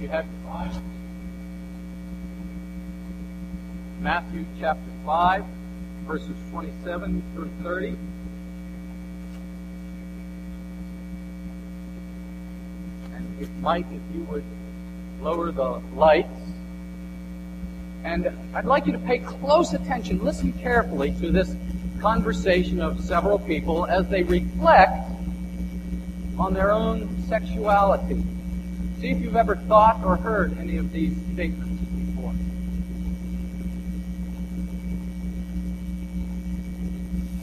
You have your Bible. Matthew chapter 5, verses 27 through 30. And if Mike, if you would lower the lights. And I'd like you to pay close attention, listen carefully to this conversation of several people as they reflect on their own sexuality. See if you've ever thought or heard any of these statements before.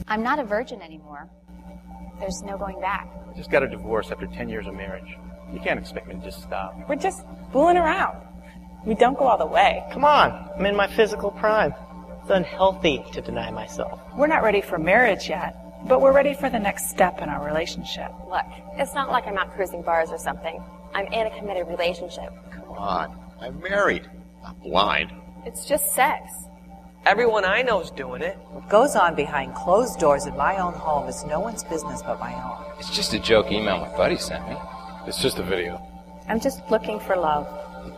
I'm not a virgin anymore. There's no going back. I just got a divorce after 10 years of marriage. You can't expect me to just stop. We're just fooling around. We don't go all the way. Come on, I'm in my physical prime. It's unhealthy to deny myself. We're not ready for marriage yet, but we're ready for the next step in our relationship. Look, it's not like I'm out cruising bars or something. I'm in a committed relationship. Come on, I'm married, I'm blind. It's just sex. Everyone I know is doing it. What goes on behind closed doors in my own home is no one's business but my own. It's just a joke email my buddy sent me. It's just a video. I'm just looking for love.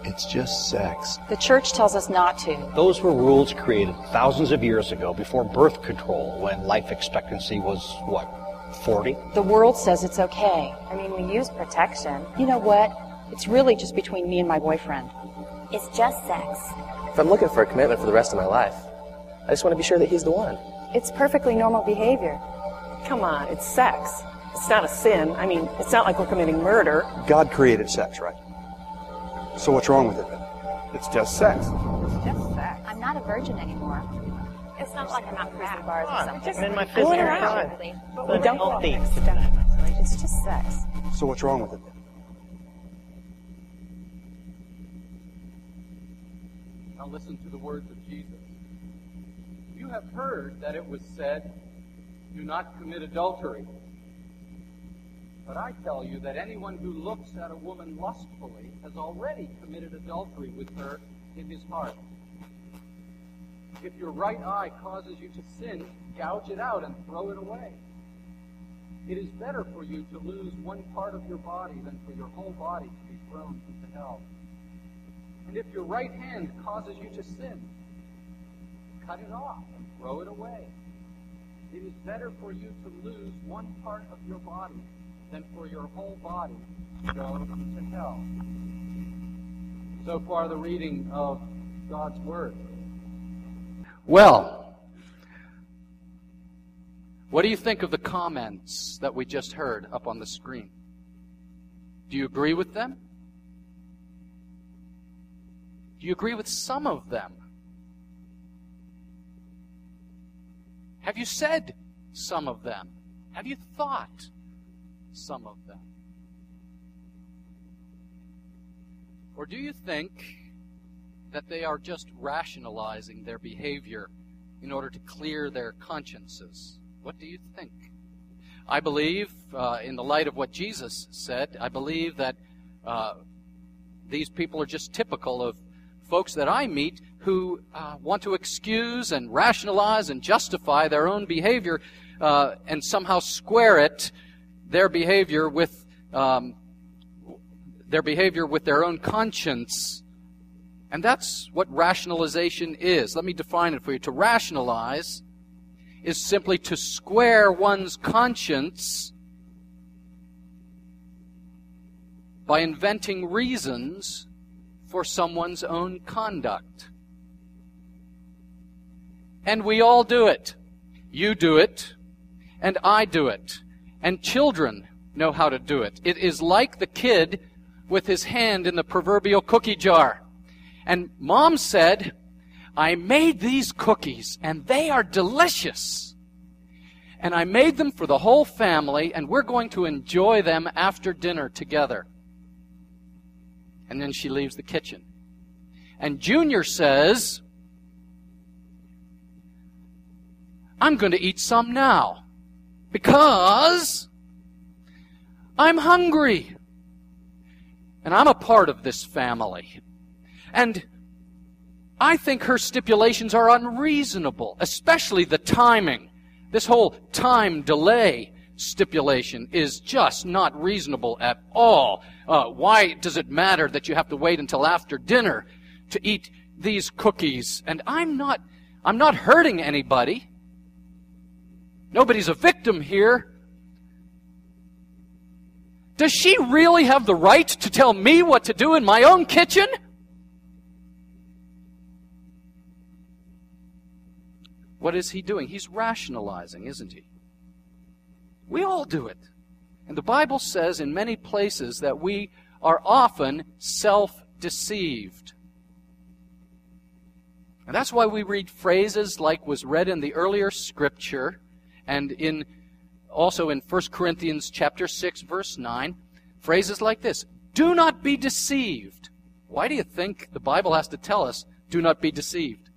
It's just sex. The church tells us not to. Those were rules created thousands of years ago before birth control when life expectancy was, what, 40? The world says it's okay. I mean, we use protection. You know what? It's really just between me and my boyfriend. It's just sex. If I'm looking for a commitment for the rest of my life, I just want to be sure that he's the one. It's perfectly normal behavior. Come on, it's sex. It's not a sin. I mean, it's not like we're committing murder. God created sex, right? So what's wrong with it then? It's just sex. It's just sex. I'm not a virgin anymore. It's not like I'm out cruising bars or something. Just I'm in my fooling physical around. prime. But we don't go all the Unhealthy. next step. It's just sex. So what's wrong with it? Now listen to the words of Jesus. You have heard that it was said, Do not commit adultery. But I tell you that anyone who looks at a woman lustfully has already committed adultery with her in his heart. If your right eye causes you to sin, gouge it out and throw it away. It is better for you to lose one part of your body than for your whole body to be thrown into hell. And if your right hand causes you to sin, cut it off and throw it away. It is better for you to lose one part of your body than for your whole body to go into hell. So far, the reading of God's Word. Well, what do you think of the comments that we just heard up on the screen? Do you agree with them? Do you agree with some of them? Have you said some of them? Have you thought some of them? Or do you think that they are just rationalizing their behavior in order to clear their consciences? What do you think? I believe, uh, in the light of what Jesus said, I believe that uh, these people are just typical of folks that I meet who uh, want to excuse and rationalize and justify their own behavior uh, and somehow square it, their behavior with um, their behavior with their own conscience. And that's what rationalization is. Let me define it for you. To rationalize is simply to square one's conscience by inventing reasons for someone's own conduct. And we all do it. You do it, and I do it. And children know how to do it. It is like the kid with his hand in the proverbial cookie jar. And mom said, I made these cookies, and they are delicious. And I made them for the whole family, and we're going to enjoy them after dinner together. And then she leaves the kitchen. And Junior says, I'm going to eat some now because I'm hungry. And I'm a part of this family. And I think her stipulations are unreasonable, especially the timing. This whole time delay stipulation is just not reasonable at all. Uh, why does it matter that you have to wait until after dinner to eat these cookies? And I'm not, I'm not hurting anybody. Nobody's a victim here. Does she really have the right to tell me what to do in my own kitchen? What is he doing? He's rationalizing, isn't he? We all do it. And the Bible says in many places that we are often self deceived. And that's why we read phrases like was read in the earlier scripture and in also in 1 Corinthians chapter 6 verse 9, phrases like this, do not be deceived. Why do you think the Bible has to tell us do not be deceived?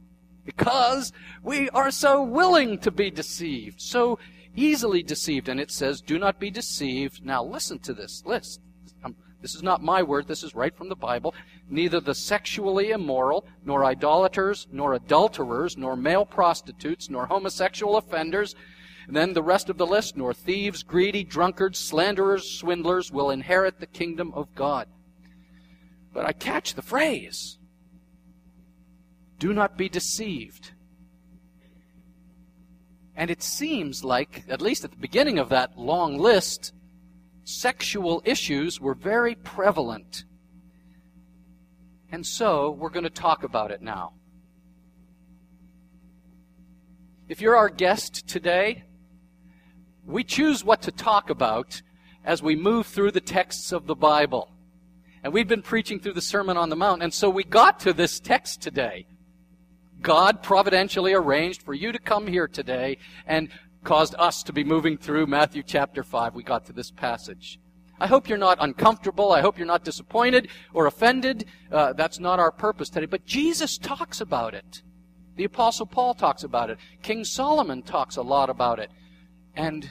Because we are so willing to be deceived, so easily deceived. And it says, do not be deceived. Now listen to this list. Um, this is not my word, this is right from the Bible. Neither the sexually immoral, nor idolaters, nor adulterers, nor male prostitutes, nor homosexual offenders, and then the rest of the list, nor thieves, greedy, drunkards, slanderers, swindlers will inherit the kingdom of God. But I catch the phrase. Do not be deceived. And it seems like, at least at the beginning of that long list, sexual issues were very prevalent. And so we're going to talk about it now. If you're our guest today, we choose what to talk about as we move through the texts of the Bible. And we've been preaching through the Sermon on the Mount, and so we got to this text today. God providentially arranged for you to come here today and caused us to be moving through Matthew chapter 5. We got to this passage. I hope you're not uncomfortable. I hope you're not disappointed or offended. Uh, that's not our purpose today. But Jesus talks about it. The Apostle Paul talks about it. King Solomon talks a lot about it. And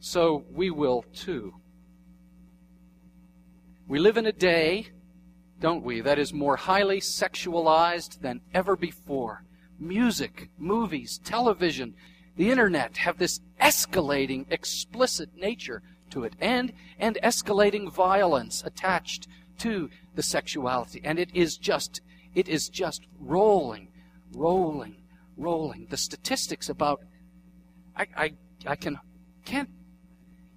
so we will too. We live in a day, don't we, that is more highly sexualized than ever before. Music, movies, television, the internet have this escalating, explicit nature to it and, and escalating violence attached to the sexuality. And it is just, it is just rolling, rolling, rolling. The statistics about, I, I, I can, can't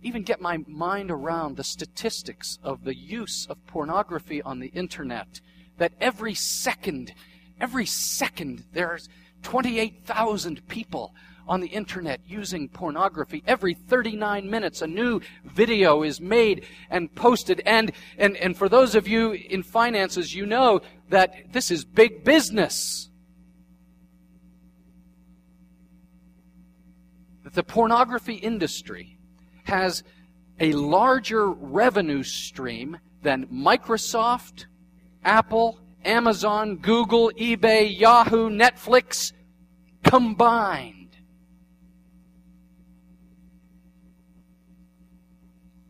even get my mind around the statistics of the use of pornography on the internet. That every second, every second, there's 28,000 people on the internet using pornography. Every 39 minutes, a new video is made and posted. And, and, and for those of you in finances, you know that this is big business. That the pornography industry has a larger revenue stream than Microsoft, Apple, Amazon, Google, eBay, Yahoo, Netflix combined.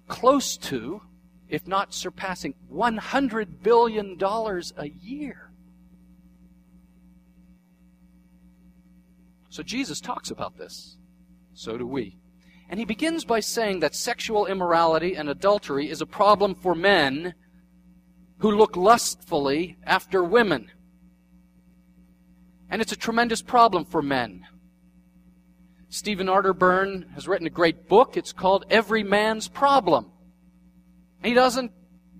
Close to, if not surpassing, $100 billion a year. So Jesus talks about this. So do we. And he begins by saying that sexual immorality and adultery is a problem for men who look lustfully after women. And it's a tremendous problem for men. Stephen Arterburn has written a great book. It's called Every Man's Problem. He doesn't,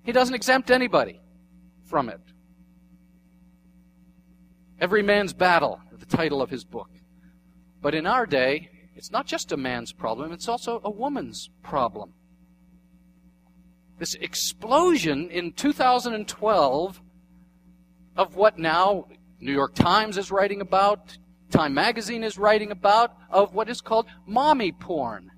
he doesn't exempt anybody from it. Every Man's Battle, the title of his book. But in our day, it's not just a man's problem, it's also a woman's problem. This explosion in 2012 of what now New York Times is writing about, Time Magazine is writing about, of what is called mommy porn.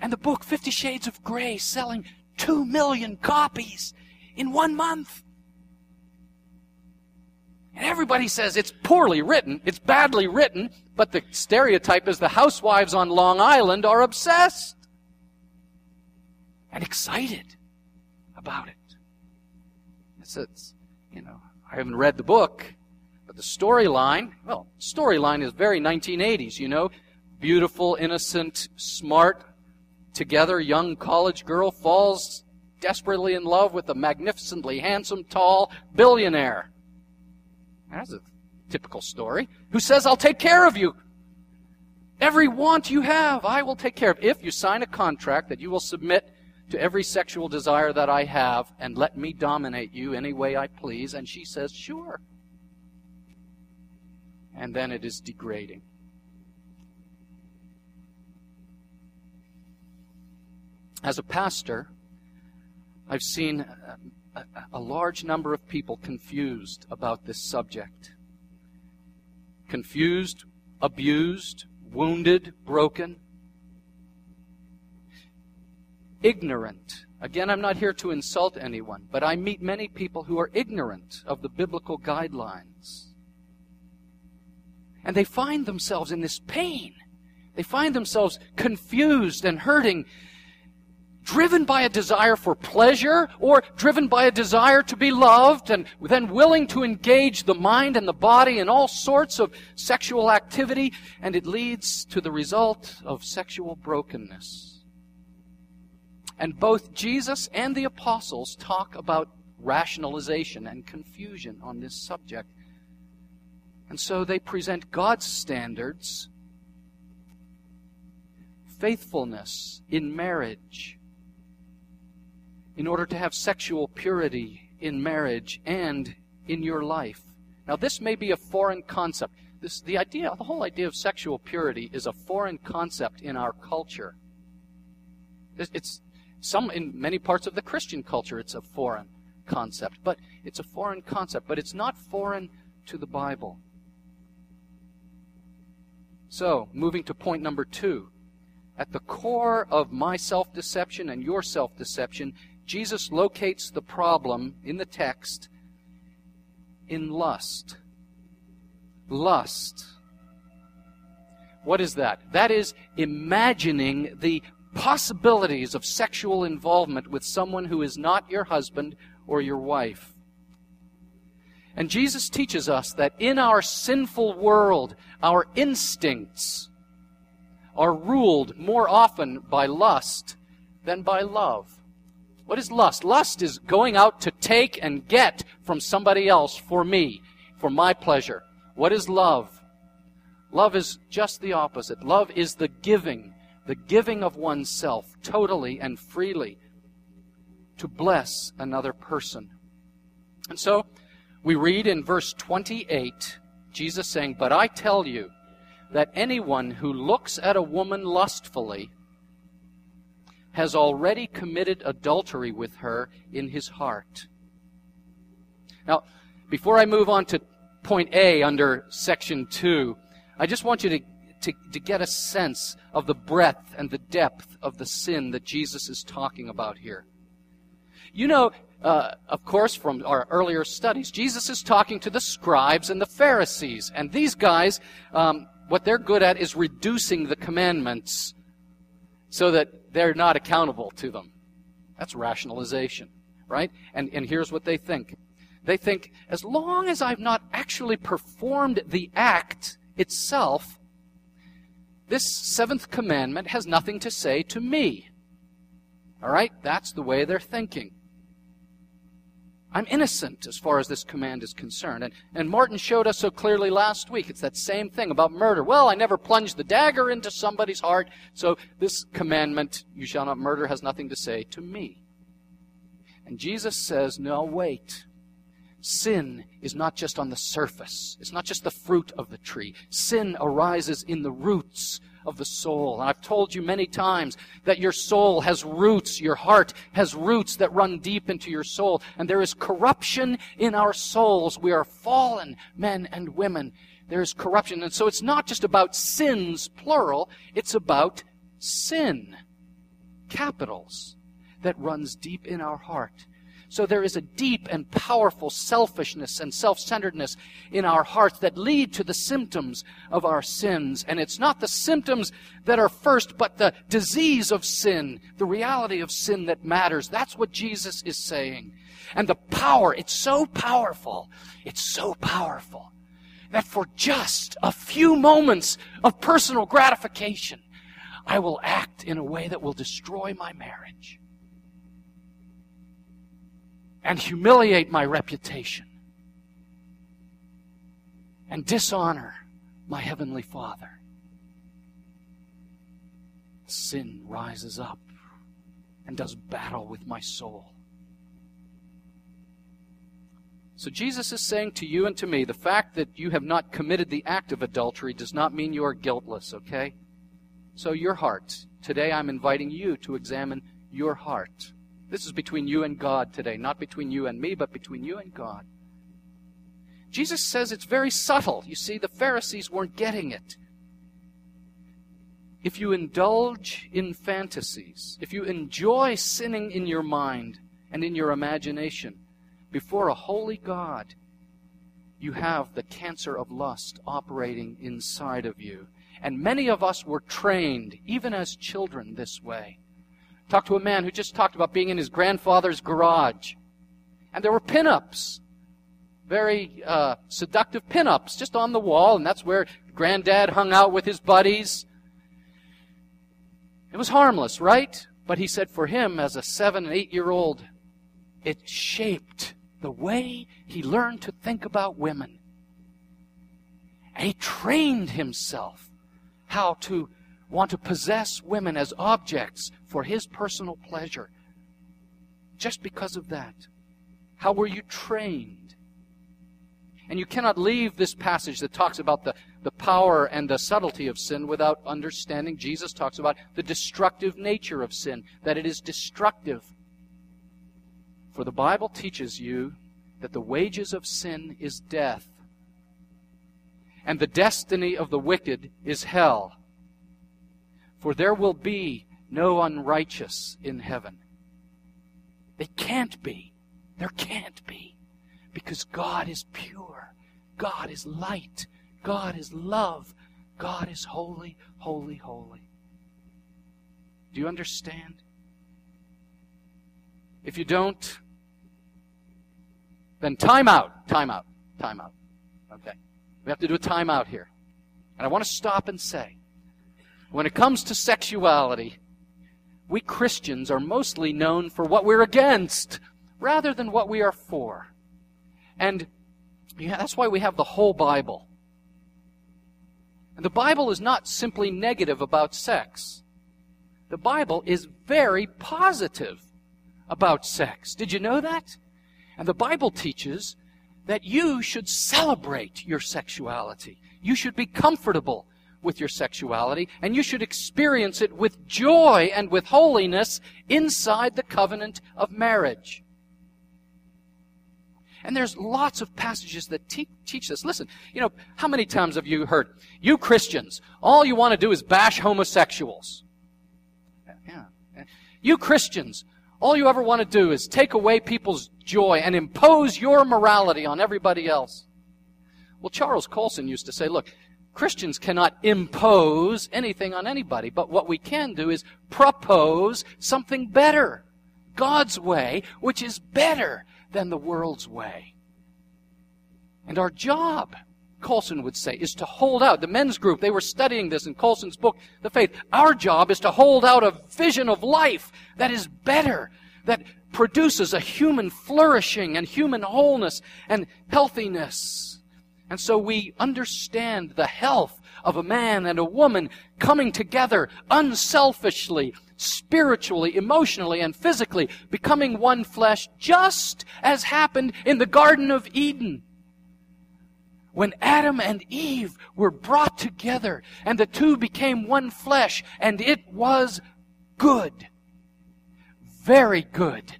And the book Fifty Shades of Grey selling two million copies in one month. And everybody says it's poorly written, it's badly written, but the stereotype is the housewives on Long Island are obsessed and excited about it. It's, it's you know, I haven't read the book, but the storyline, well, storyline is very 1980s, you know. beautiful, innocent, smart, together young college girl falls desperately in love with a magnificently handsome, tall billionaire. That's a typical story. Who says, I'll take care of you. Every want you have, I will take care of. If you sign a contract that you will submit to every sexual desire that I have and let me dominate you any way I please, and she says, sure. And then it is degrading. As a pastor, I've seen uh, a, large number of people confused about this subject. Confused, abused, wounded, broken, ignorant. Again, I'm not here to insult anyone, but I meet many people who are ignorant of the biblical guidelines. And they find themselves in this pain. They find themselves confused and hurting driven by a desire for pleasure or driven by a desire to be loved and then willing to engage the mind and the body in all sorts of sexual activity and it leads to the result of sexual brokenness. And both Jesus and the apostles talk about rationalization and confusion on this subject. And so they present God's standards, faithfulness in marriage, in order to have sexual purity in marriage and in your life. Now, this may be a foreign concept. This, the idea, the whole idea of sexual purity is a foreign concept in our culture. It's, some in many parts of the Christian culture. It's a foreign concept, but it's a foreign concept. But it's not foreign to the Bible. So, moving to point number two. At the core of my self deception and your self deception Jesus locates the problem in the text in lust. Lust. What is that? That is imagining the possibilities of sexual involvement with someone who is not your husband or your wife. And Jesus teaches us that in our sinful world, our instincts are ruled more often by lust than by love. What is lust? Lust is going out to take and get from somebody else for me, for my pleasure. What is love? Love is just the opposite. Love is the giving, the giving of oneself totally and freely to bless another person. And so we read in verse 28, Jesus saying, But I tell you that anyone who looks at a woman lustfully has already committed adultery with her in his heart. Now, before I move on to point A under section 2, I just want you to, to, to, get a sense of the breadth and the depth of the sin that Jesus is talking about here. You know, uh, of course, from our earlier studies, Jesus is talking to the scribes and the Pharisees. And these guys, um, what they're good at is reducing the commandments so that they're not accountable to them. That's rationalization, right? And, and here's what they think. They think, as long as I've not actually performed the act itself, this seventh commandment has nothing to say to me. All right? That's the way they're thinking. I'm innocent as far as this command is concerned. And, and Martin showed us so clearly last week. It's that same thing about murder. Well, I never plunged the dagger into somebody's heart, so this commandment, you shall not murder, has nothing to say to me. And Jesus says, no, wait. Sin is not just on the surface. It's not just the fruit of the tree. Sin arises in the roots of the soul. And I've told you many times that your soul has roots, your heart has roots that run deep into your soul. And there is corruption in our souls. We are fallen men and women. There is corruption. And so it's not just about sins, plural, it's about sin, capitals, that runs deep in our heart. So there is a deep and powerful selfishness and self-centeredness in our hearts that lead to the symptoms of our sins. And it's not the symptoms that are first, but the disease of sin, the reality of sin that matters. That's what Jesus is saying. And the power, it's so powerful. It's so powerful that for just a few moments of personal gratification, I will act in a way that will destroy my marriage and humiliate my reputation and dishonor my Heavenly Father. Sin rises up and does battle with my soul. So Jesus is saying to you and to me, the fact that you have not committed the act of adultery does not mean you are guiltless, okay? So your heart. Today I'm inviting you to examine your heart. This is between you and God today, not between you and me, but between you and God. Jesus says it's very subtle. You see, the Pharisees weren't getting it. If you indulge in fantasies, if you enjoy sinning in your mind and in your imagination before a holy God, you have the cancer of lust operating inside of you. And many of us were trained, even as children, this way. Talked to a man who just talked about being in his grandfather's garage. And there were pinups very uh, seductive pinups just on the wall, and that's where granddad hung out with his buddies. It was harmless, right? But he said for him, as a seven and eight year old, it shaped the way he learned to think about women. And he trained himself how to want to possess women as objects for his personal pleasure. Just because of that. How were you trained? And you cannot leave this passage that talks about the, the power and the subtlety of sin without understanding Jesus talks about the destructive nature of sin, that it is destructive. For the Bible teaches you that the wages of sin is death, and the destiny of the wicked is hell. For there will be no unrighteous in heaven. They can't be. There can't be because God is pure. God is light. God is love. God is holy, holy, holy. Do you understand? If you don't, then time out, time out, time out. Okay. We have to do a time out here. And I want to stop and say, when it comes to sexuality, we Christians are mostly known for what we're against rather than what we are for. And yeah, that's why we have the whole Bible. And the Bible is not simply negative about sex. The Bible is very positive about sex. Did you know that? And the Bible teaches that you should celebrate your sexuality. You should be comfortable with your sexuality, and you should experience it with joy and with holiness inside the covenant of marriage. And there's lots of passages that te- teach this. Listen, you know, how many times have you heard, you Christians, all you want to do is bash homosexuals? Yeah. You Christians, all you ever want to do is take away people's joy and impose your morality on everybody else. Well, Charles Colson used to say, look, Christians cannot impose anything on anybody, but what we can do is propose something better. God's way, which is better than the world's way. And our job, Colson would say, is to hold out. The men's group, they were studying this in Colson's book, The Faith. Our job is to hold out a vision of life that is better, that produces a human flourishing and human wholeness and healthiness. And so we understand the health of a man and a woman coming together unselfishly, spiritually, emotionally, and physically, becoming one flesh, just as happened in the Garden of Eden. When Adam and Eve were brought together and the two became one flesh, and it was good. Very good.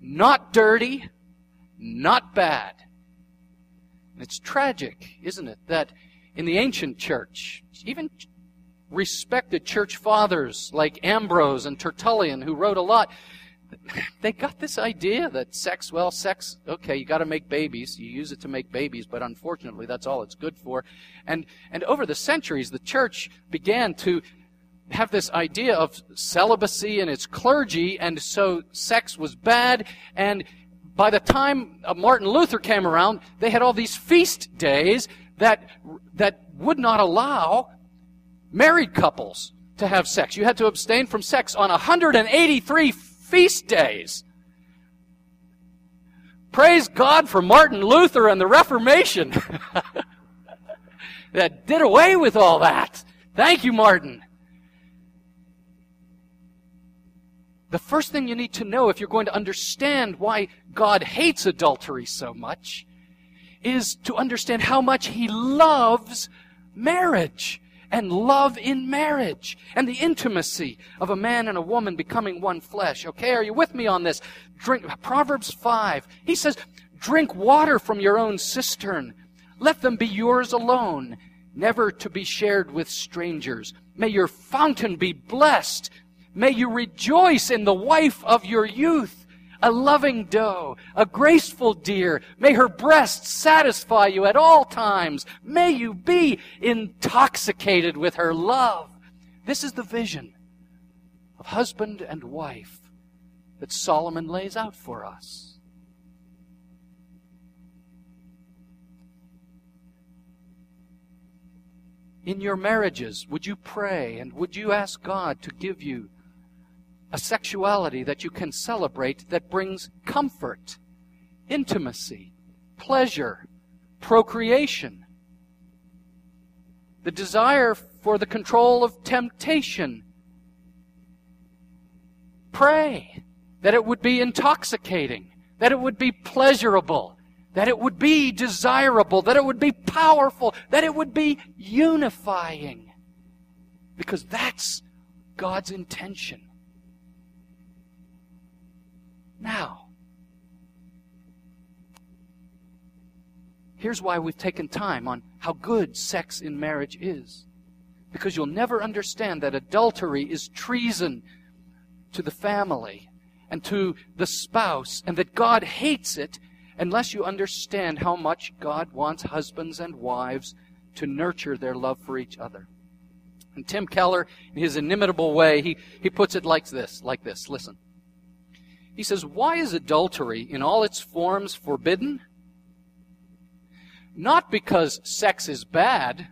Not dirty, not bad. It's tragic, isn't it, that in the ancient church, even respected church fathers like Ambrose and Tertullian, who wrote a lot, they got this idea that sex, well, sex, okay, you got to make babies. You use it to make babies, but unfortunately, that's all it's good for. And and over the centuries, the church began to have this idea of celibacy and its clergy, and so sex was bad. And by the time uh, Martin Luther came around, they had all these feast days that, that would not allow married couples to have sex. You had to abstain from sex on 183 feast days. Praise God for Martin Luther and the Reformation that did away with all that. Thank you, Martin. The first thing you need to know if you're going to understand why God hates adultery so much is to understand how much He loves marriage and love in marriage and the intimacy of a man and a woman becoming one flesh. Okay, are you with me on this? Drink, Proverbs 5. He says, drink water from your own cistern. Let them be yours alone, never to be shared with strangers. May your fountain be blessed May you rejoice in the wife of your youth, a loving doe, a graceful deer. May her breasts satisfy you at all times. May you be intoxicated with her love. This is the vision of husband and wife that Solomon lays out for us. In your marriages, would you pray and would you ask God to give you a sexuality that you can celebrate that brings comfort, intimacy, pleasure, procreation, the desire for the control of temptation. Pray that it would be intoxicating, that it would be pleasurable, that it would be desirable, that it would be powerful, that it would be unifying. Because that's God's intention. Now. Here's why we've taken time on how good sex in marriage is. Because you'll never understand that adultery is treason to the family and to the spouse, and that God hates it unless you understand how much God wants husbands and wives to nurture their love for each other. And Tim Keller, in his inimitable way, he, he puts it like this, like this. Listen. He says, Why is adultery in all its forms forbidden? Not because sex is bad,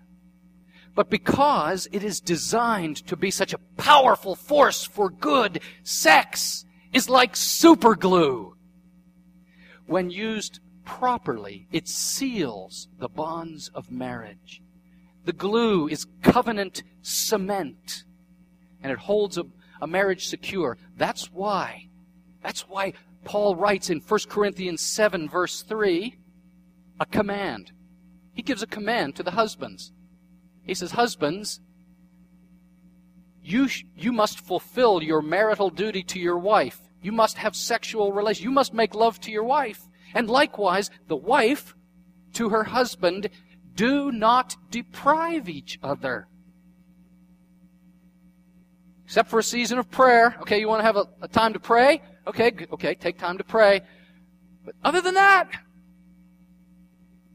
but because it is designed to be such a powerful force for good. Sex is like superglue. When used properly, it seals the bonds of marriage. The glue is covenant cement, and it holds a, a marriage secure. That's why that's why Paul writes in 1 Corinthians 7, verse 3, a command. He gives a command to the husbands. He says, Husbands, you, sh- you must fulfill your marital duty to your wife. You must have sexual relations. You must make love to your wife. And likewise, the wife to her husband, do not deprive each other. Except for a season of prayer. Okay, you want to have a, a time to pray? Okay, okay, take time to pray. But other than that,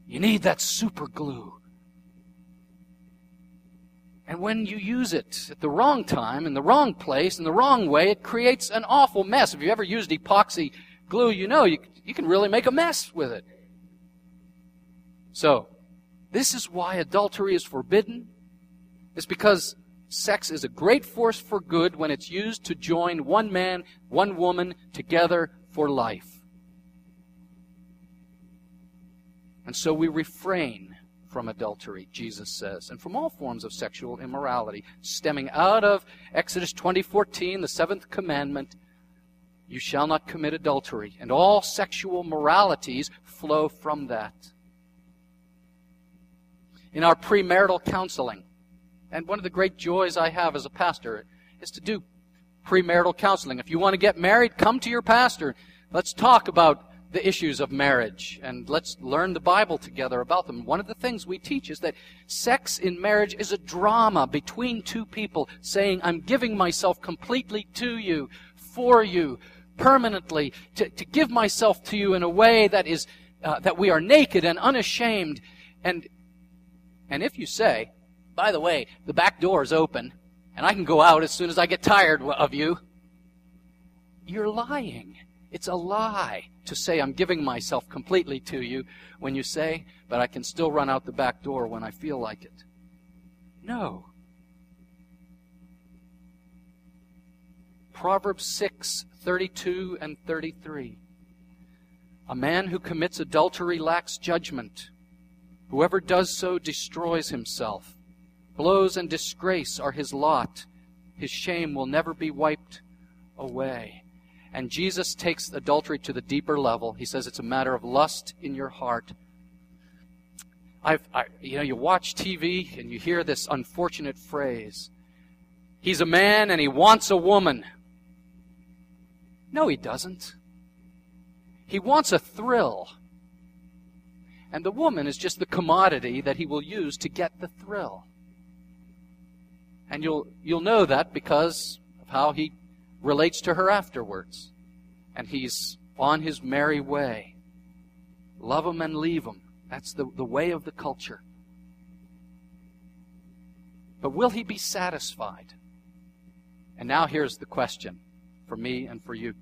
you need that super glue. And when you use it at the wrong time, in the wrong place, in the wrong way, it creates an awful mess. If you ever used epoxy glue, you know you, you can really make a mess with it. So, this is why adultery is forbidden. It's because Sex is a great force for good when it's used to join one man, one woman together for life. And so we refrain from adultery, Jesus says, and from all forms of sexual immorality, stemming out of Exodus 20:14, the seventh commandment, you shall not commit adultery, and all sexual moralities flow from that. In our premarital counseling, and one of the great joys I have as a pastor is to do premarital counseling. If you want to get married, come to your pastor. Let's talk about the issues of marriage and let's learn the Bible together about them. One of the things we teach is that sex in marriage is a drama between two people saying, I'm giving myself completely to you, for you, permanently, to, to give myself to you in a way that is, uh, that we are naked and unashamed. And, and if you say, by the way, the back door is open, and I can go out as soon as I get tired of you. You're lying. It's a lie to say I'm giving myself completely to you when you say, but I can still run out the back door when I feel like it. No. Proverbs 6, 32 and 33. A man who commits adultery lacks judgment. Whoever does so destroys himself. Blows and disgrace are his lot. His shame will never be wiped away. And Jesus takes adultery to the deeper level. He says it's a matter of lust in your heart. I've, I, you know, you watch TV and you hear this unfortunate phrase. He's a man and he wants a woman. No, he doesn't. He wants a thrill. And the woman is just the commodity that he will use to get the thrill. And you'll, you'll know that because of how he relates to her afterwards. And he's on his merry way. Love him and leave him. That's the, the way of the culture. But will he be satisfied? And now here's the question for me and for you.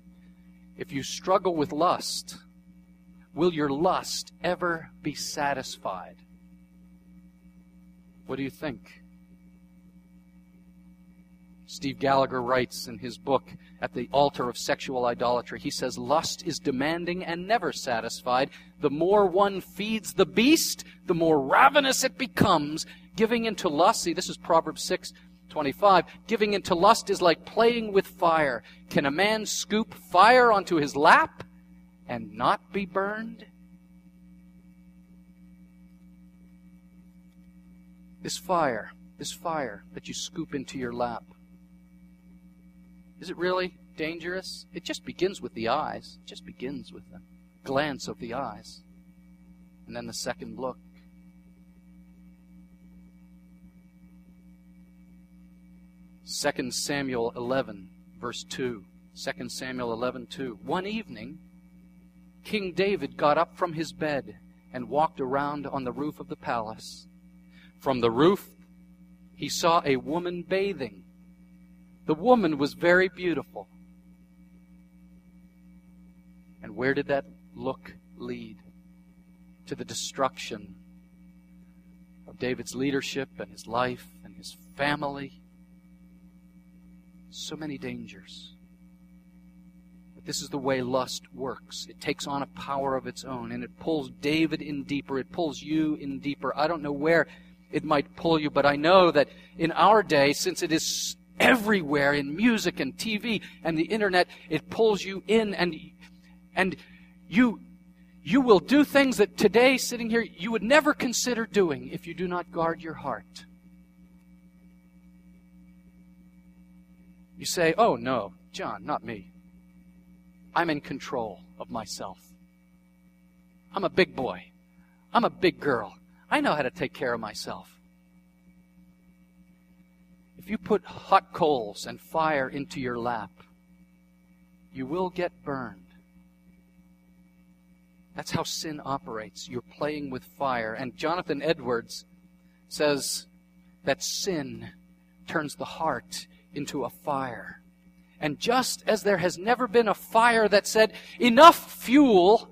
If you struggle with lust, will your lust ever be satisfied? What do you think? Steve Gallagher writes in his book, At the Altar of Sexual Idolatry, he says, Lust is demanding and never satisfied. The more one feeds the beast, the more ravenous it becomes. Giving into lust, see, this is Proverbs 6 25. Giving into lust is like playing with fire. Can a man scoop fire onto his lap and not be burned? This fire, this fire that you scoop into your lap, is it really dangerous? It just begins with the eyes. It just begins with the glance of the eyes. And then the second look. Second Samuel 11, verse 2. 2 Samuel 11, 2. One evening, King David got up from his bed and walked around on the roof of the palace. From the roof, he saw a woman bathing. The woman was very beautiful. And where did that look lead? To the destruction of David's leadership and his life and his family. So many dangers. But this is the way lust works. It takes on a power of its own and it pulls David in deeper. It pulls you in deeper. I don't know where it might pull you, but I know that in our day, since it is everywhere in music and TV and the internet. It pulls you in and, and you, you will do things that today, sitting here, you would never consider doing if you do not guard your heart. You say, Oh, no, John, not me. I'm in control of myself. I'm a big boy. I'm a big girl. I know how to take care of myself. If you put hot coals and fire into your lap, you will get burned. That's how sin operates. You're playing with fire. And Jonathan Edwards says that sin turns the heart into a fire. And just as there has never been a fire that said, enough fuel,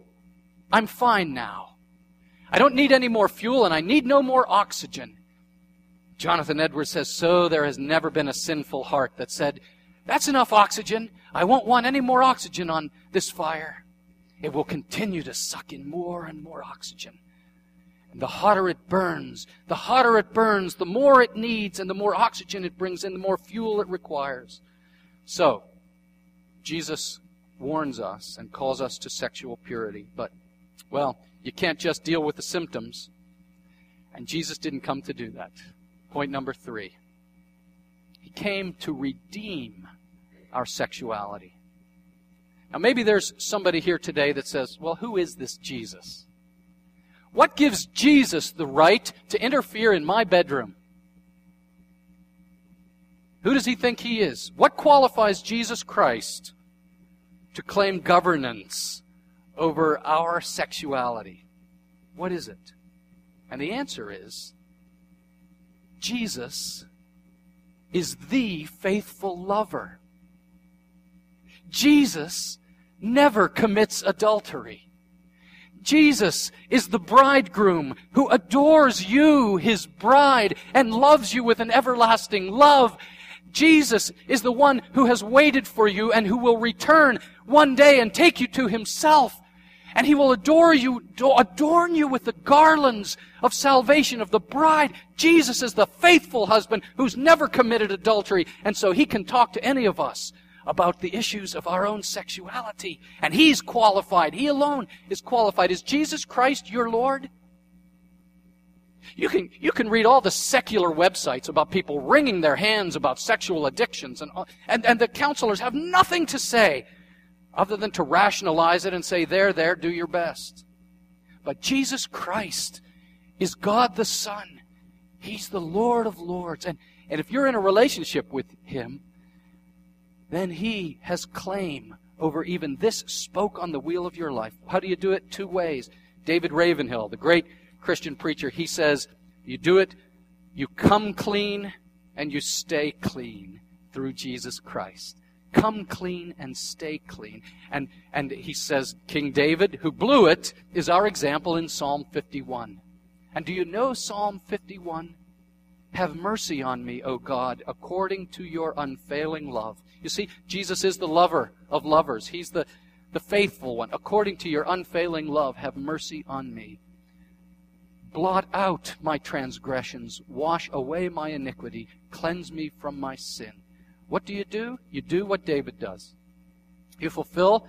I'm fine now. I don't need any more fuel and I need no more oxygen. Jonathan Edwards says, So there has never been a sinful heart that said, That's enough oxygen. I won't want any more oxygen on this fire. It will continue to suck in more and more oxygen. And the hotter it burns, the hotter it burns, the more it needs, and the more oxygen it brings in, the more fuel it requires. So, Jesus warns us and calls us to sexual purity. But, well, you can't just deal with the symptoms. And Jesus didn't come to do that. Point number three. He came to redeem our sexuality. Now, maybe there's somebody here today that says, well, who is this Jesus? What gives Jesus the right to interfere in my bedroom? Who does he think he is? What qualifies Jesus Christ to claim governance over our sexuality? What is it? And the answer is Jesus is the faithful lover. Jesus never commits adultery. Jesus is the bridegroom who adores you, his bride, and loves you with an everlasting love. Jesus is the one who has waited for you and who will return one day and take you to himself. And he will adore you, adorn you with the garlands of salvation of the bride. Jesus is the faithful husband who's never committed adultery. And so he can talk to any of us about the issues of our own sexuality. And he's qualified. He alone is qualified. Is Jesus Christ your Lord? You can, you can read all the secular websites about people wringing their hands about sexual addictions, and, and, and the counselors have nothing to say other than to rationalize it and say, there, there, do your best. But Jesus Christ is God the Son. He's the Lord of Lords. And, and if you're in a relationship with Him, then He has claim over even this spoke on the wheel of your life. How do you do it? Two ways. David Ravenhill, the great Christian preacher, he says, you do it, you come clean, and you stay clean through Jesus Christ. Come clean and stay clean. And, and he says, King David, who blew it, is our example in Psalm 51. And do you know Psalm 51? Have mercy on me, O God, according to your unfailing love. You see, Jesus is the lover of lovers. He's the, the faithful one. According to your unfailing love, have mercy on me. Blot out my transgressions, wash away my iniquity, cleanse me from my sin. What do you do? You do what David does. You fulfill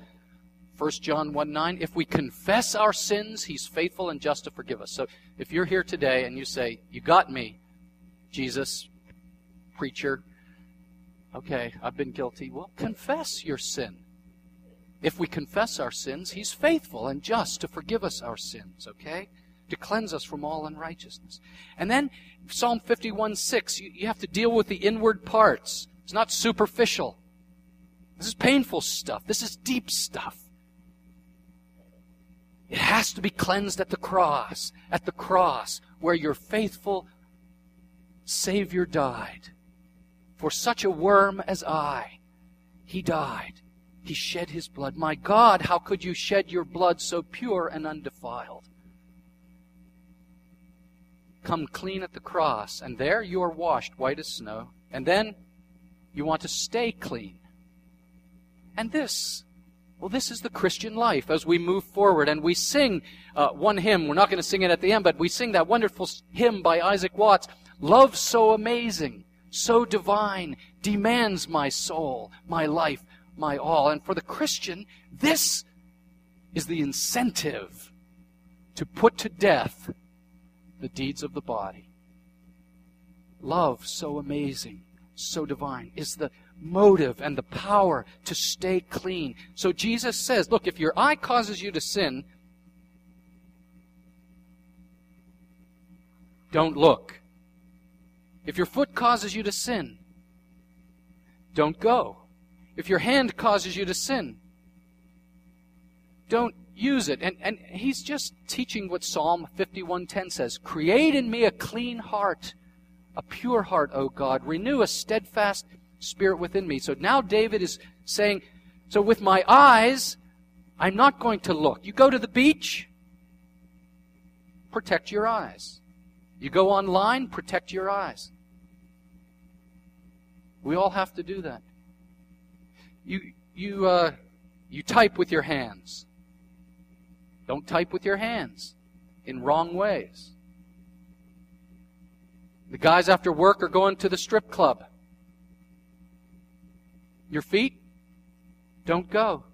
1 John 1 9. If we confess our sins, he's faithful and just to forgive us. So if you're here today and you say, You got me, Jesus, preacher, okay, I've been guilty, well, confess your sin. If we confess our sins, he's faithful and just to forgive us our sins, okay? To cleanse us from all unrighteousness. And then Psalm 51 6, you, you have to deal with the inward parts. It's not superficial. This is painful stuff. This is deep stuff. It has to be cleansed at the cross. At the cross, where your faithful Savior died. For such a worm as I, He died. He shed His blood. My God, how could you shed your blood so pure and undefiled? Come clean at the cross, and there you are washed white as snow. And then you want to stay clean. And this, well, this is the Christian life as we move forward and we sing uh, one hymn. We're not going to sing it at the end, but we sing that wonderful hymn by Isaac Watts. Love so amazing, so divine, demands my soul, my life, my all. And for the Christian, this is the incentive to put to death the deeds of the body. Love so amazing, so divine, is the motive and the power to stay clean. So Jesus says, look, if your eye causes you to sin, don't look. If your foot causes you to sin, don't go. If your hand causes you to sin, don't use it. And, and he's just teaching what Psalm 51.10 says. Create in me a clean heart a pure heart, O God. Renew a steadfast spirit within me. So now David is saying, so with my eyes, I'm not going to look. You go to the beach, protect your eyes. You go online, protect your eyes. We all have to do that. You, you, uh, you type with your hands. Don't type with your hands in wrong ways. The guys after work are going to the strip club. Your feet don't go.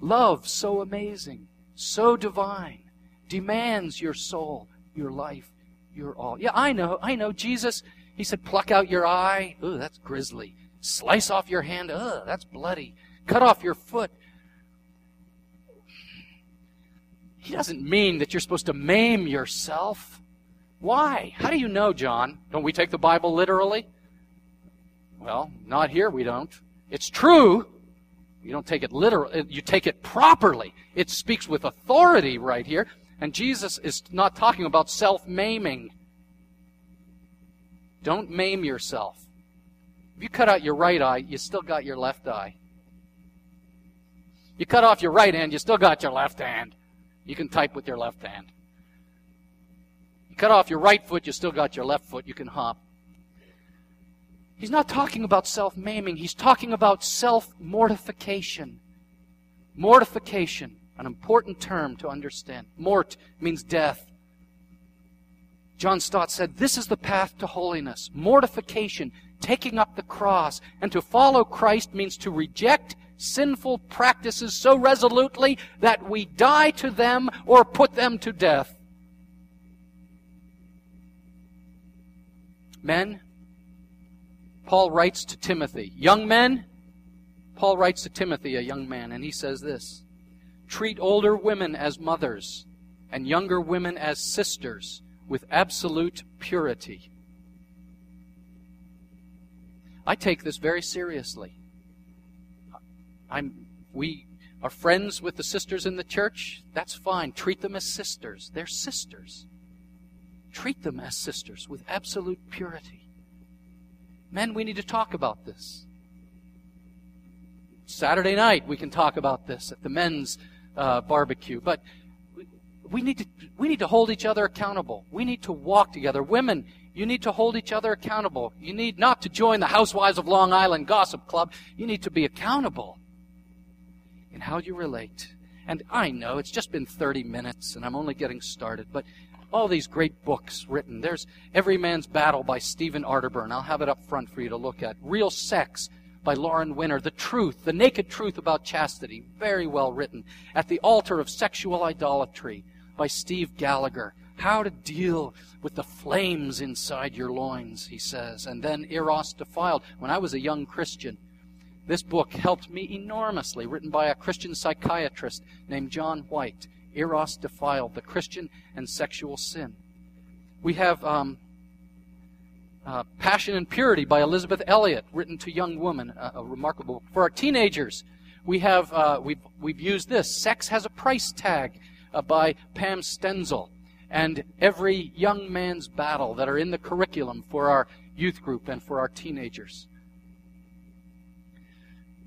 Love so amazing, so divine, demands your soul, your life, your all. Yeah, I know, I know. Jesus, he said, pluck out your eye. Ooh, that's grisly. Slice off your hand. Ugh, that's bloody. Cut off your foot. He doesn't mean that you're supposed to maim yourself. Why? How do you know, John? Don't we take the Bible literally? Well, not here we don't. It's true. You don't take it literally, uh, you take it properly. It speaks with authority right here. And Jesus is not talking about self maiming. Don't maim yourself. If you cut out your right eye, you still got your left eye. You cut off your right hand, you still got your left hand. You can type with your left hand. You cut off your right foot, you still got your left foot. You can hop. He's not talking about self maiming, he's talking about self mortification. Mortification, an important term to understand. Mort means death. John Stott said, This is the path to holiness. Mortification, taking up the cross. And to follow Christ means to reject sinful practices so resolutely that we die to them or put them to death. Men, Paul writes to Timothy. Young men, Paul writes to Timothy, a young man, and he says this Treat older women as mothers and younger women as sisters with absolute purity. I take this very seriously. I'm, we are friends with the sisters in the church. That's fine. Treat them as sisters. They're sisters. Treat them as sisters with absolute purity. Men, we need to talk about this. Saturday night, we can talk about this at the men's uh, barbecue. But we need to we need to hold each other accountable. We need to walk together. Women, you need to hold each other accountable. You need not to join the Housewives of Long Island gossip club. You need to be accountable in how you relate. And I know it's just been 30 minutes and I'm only getting started, but all these great books written. There's Every Man's Battle by Stephen Arterburn. I'll have it up front for you to look at. Real Sex by Lauren Winner. The Truth, The Naked Truth About Chastity. Very well written. At the Altar of Sexual Idolatry by Steve Gallagher. How to deal with the flames inside your loins, he says. And then Eros Defiled. When I was a young Christian, this book helped me enormously, written by a Christian psychiatrist named John White. Eros Defiled, the Christian and Sexual Sin. We have um, uh, Passion and Purity by Elisabeth Elliot, written to young women, uh, a remarkable book. For our teenagers, we have uh, we've, we've used this. Sex has a price tag uh, by Pam Stenzel, and every young man's battle that are in the curriculum for our youth group and for our teenagers.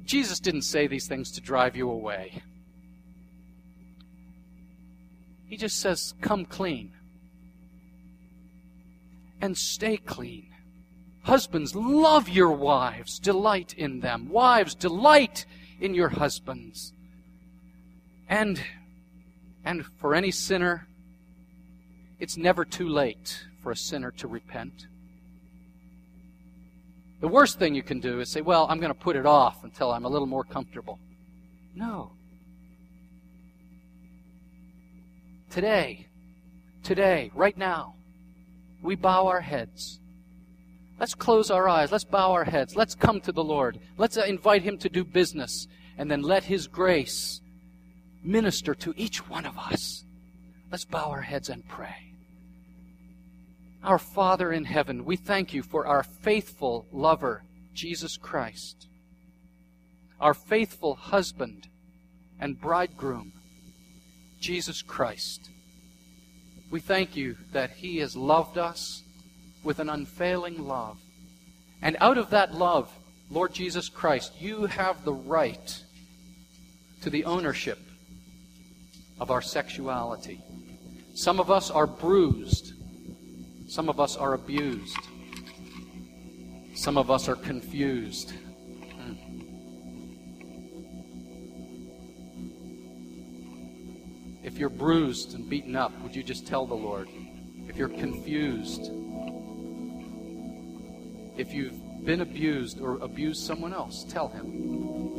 Jesus didn't say these things to drive you away. He just says, Come clean and stay clean. Husbands, love your wives, delight in them. Wives, delight in your husbands. And and for any sinner, it's never too late for a sinner to repent. The worst thing you can do is say, Well, I'm going to put it off until I'm a little more comfortable. No. Today, today, right now, we bow our heads. Let's close our eyes. Let's bow our heads. Let's come to the Lord. Let's uh, invite Him to do business. And then let His grace minister to each one of us. Let's bow our heads and pray. Our Father in heaven, we thank you for our faithful lover, Jesus Christ, our faithful husband and bridegroom, Jesus Christ. We thank you that He has loved us with an unfailing love. And out of that love, Lord Jesus Christ, you have the right to the ownership of our sexuality. Some of us are bruised. Some of us are abused. Some of us are confused. If you're bruised and beaten up, would you just tell the Lord? If you're confused, if you've been abused or abused someone else, tell Him.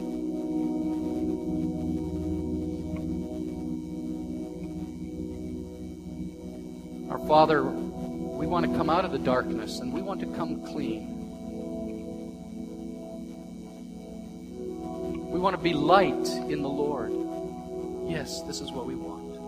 Our Father, we want to come out of the darkness and we want to come clean. We want to be light in the Lord. Yes, this is what we want.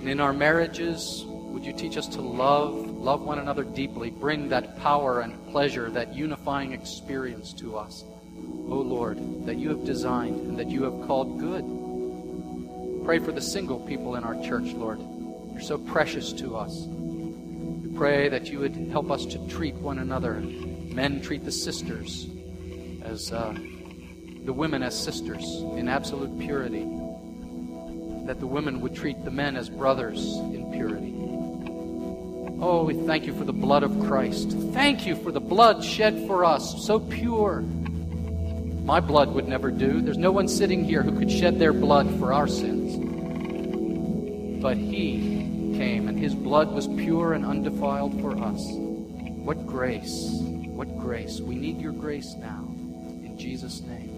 And in our marriages, would you teach us to love, love one another deeply, bring that power and pleasure, that unifying experience to us, O oh Lord, that you have designed and that you have called good. Pray for the single people in our church, Lord. You're so precious to us. We pray that you would help us to treat one another. Men treat the sisters as, uh, the women as sisters in absolute purity, that the women would treat the men as brothers in purity. Oh, we thank you for the blood of Christ. Thank you for the blood shed for us, so pure. My blood would never do. There's no one sitting here who could shed their blood for our sins. But He came, and His blood was pure and undefiled for us. What grace! What grace! We need your grace now. In Jesus' name.